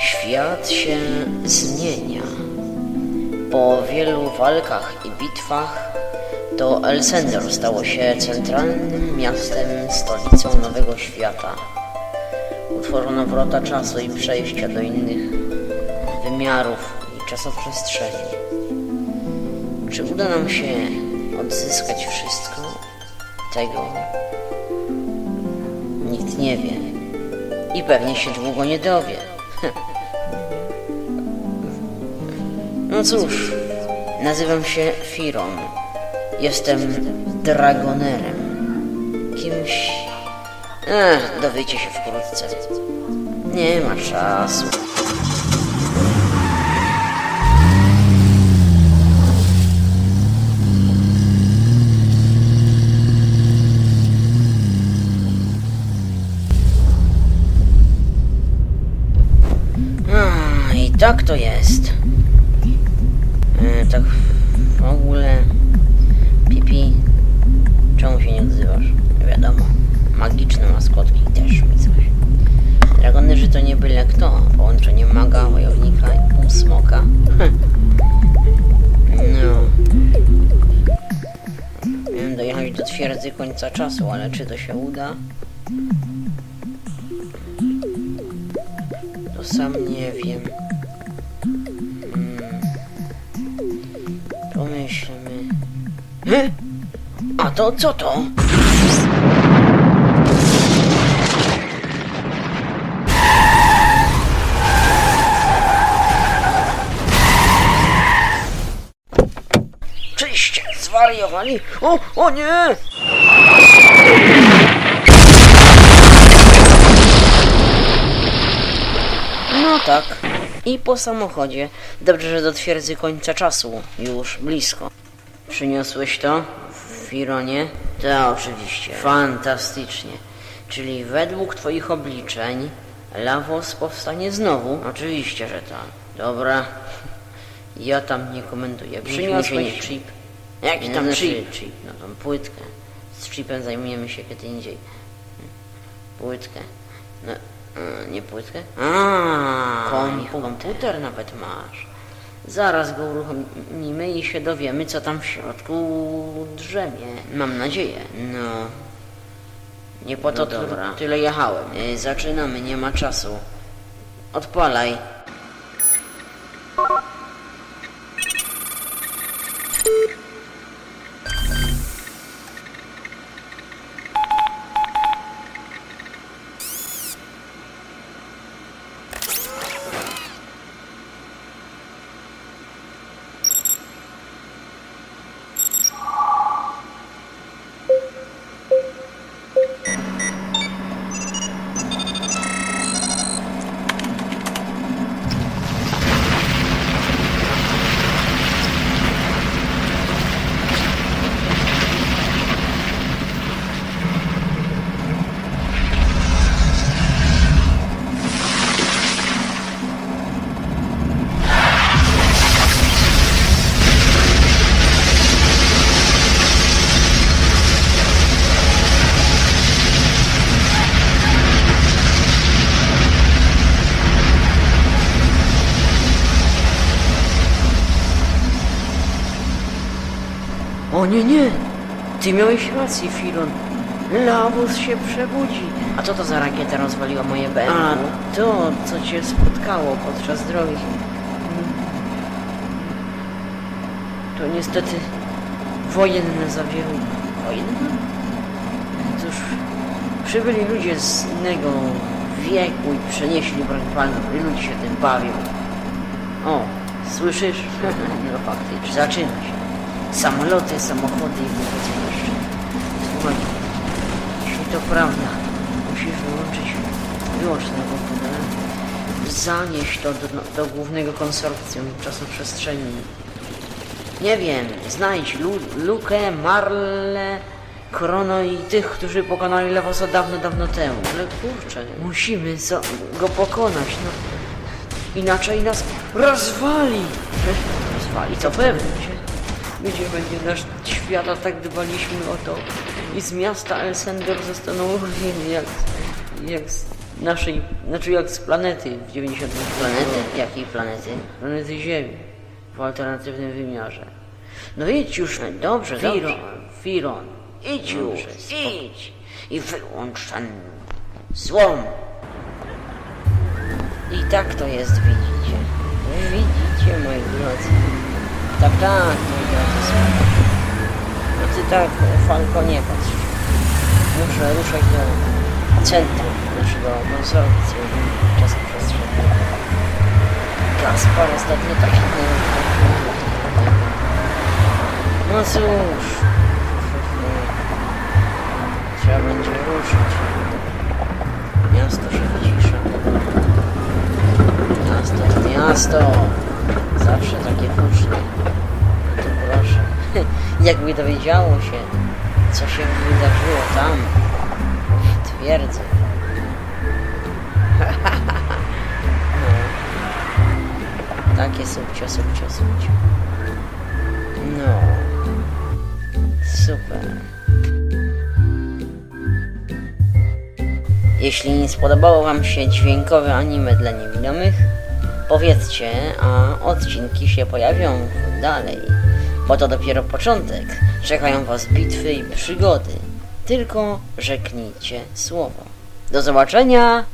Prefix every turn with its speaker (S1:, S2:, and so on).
S1: Świat się zmienia. Po wielu walkach i bitwach to Elsender stało się centralnym miastem, stolicą nowego świata. Utworzono wrota czasu i przejścia do innych wymiarów i czasoprzestrzeni. Czy uda nam się odzyskać wszystko? Tego nikt nie wie. I pewnie się długo nie dowie. No cóż, nazywam się Firon. Jestem Dragonerem. Kimś... Ech, dowiecie się wkrótce. Nie ma czasu. I tak to jest. E, tak w ogóle... Pipi, czemu się nie odzywasz? Wiadomo, magiczne maskotki też mi coś. Dragonerzy to nie byle kto. Połączenie maga, wojownika i półsmoka. no. Miałem dojechać do twierdzy końca czasu, ale czy to się uda? To sam nie wiem. Pomyślmy. He? A to co to? Czyście zwariowali? O, o nie! No tak. I po samochodzie. Dobrze, że do twierdzy końca czasu. Już blisko. Przyniosłeś to? W Fironie? To oczywiście. Fantastycznie. Czyli według twoich obliczeń Lavos powstanie znowu? Oczywiście, że tak. Dobra. Ja tam nie komentuję. Przyniosłeś chip. Jaki tam
S2: znaczy
S1: chip? chip? No tą płytkę. Z chipem zajmujemy się kiedy indziej. Płytkę. No, e, nie płytkę? A, Kom komputer nawet masz. Zaraz go uruchomimy i się dowiemy, co tam w środku drzemie. Mam nadzieję. No. Nie po to
S2: No dobra.
S1: tyle jechałem. E, zaczynamy, nie ma czasu. Odpalaj. O nie, nie! Ty miałeś rację, Filon. Lawus się przebudzi. A co to za rakieta rozwaliła moje BMW? A to, co cię spotkało podczas drogi. To niestety wojenne zawieru. Wojenne? Cóż, przybyli ludzie z innego wieku i przenieśli broń palną i ludzie się tym bawią. O, słyszysz? no faktycznie, zaczyna się. Samoloty, samochody i wychodzą jeszcze. Słuchaj, jeśli to prawda, musisz wyłączyć, wyłącz komputer, zanieść to do, do głównego konsorcjum czasoprzestrzeni. Nie wiem, znajdź Lu, Lukę, Marle, Krono i tych, którzy pokonali Lewosa dawno, dawno temu. Ale kurczę, musimy za, go pokonać, no. Inaczej nas rozwali. Rozwali, to pewnie. Gdzie będzie nasz świat, a tak dbaliśmy o to. I z miasta Elsender zostaną jak, jak z naszej, znaczy jak z planety w 90
S2: Planety? Jakiej planety?
S1: planety Ziemi w alternatywnym wymiarze. No idź już,
S2: Dobrze,
S1: Firon,
S2: dobrze.
S1: Firon, idź już,
S2: Dobrze,
S1: idź i wyłącz ten złom. I tak to jest, widzicie. Widzicie, moi drodzy. Tak, tak, moi drodzy. słuchaj. No ty tak, Falko, nie patrz. Muszę ruszać do centrum naszego konsorcjum czasoprzestrzennego. Gaspar ostatnio tak się nie No cóż. Trzeba będzie ruszyć. Miasto się wycisza. Miasto, miasto. Zawsze takie huczne. No to proszę. Jakby dowiedziało się, co się wydarzyło tam, w twierdzy. no. Takie subcio, subcio, subcio. No. Super. Jeśli nie spodobało Wam się dźwiękowe anime dla niewidomych, powiedzcie, a odcinki się pojawią dalej, bo to dopiero początek. Czekają Was bitwy i przygody. Tylko rzeknijcie słowo. Do zobaczenia!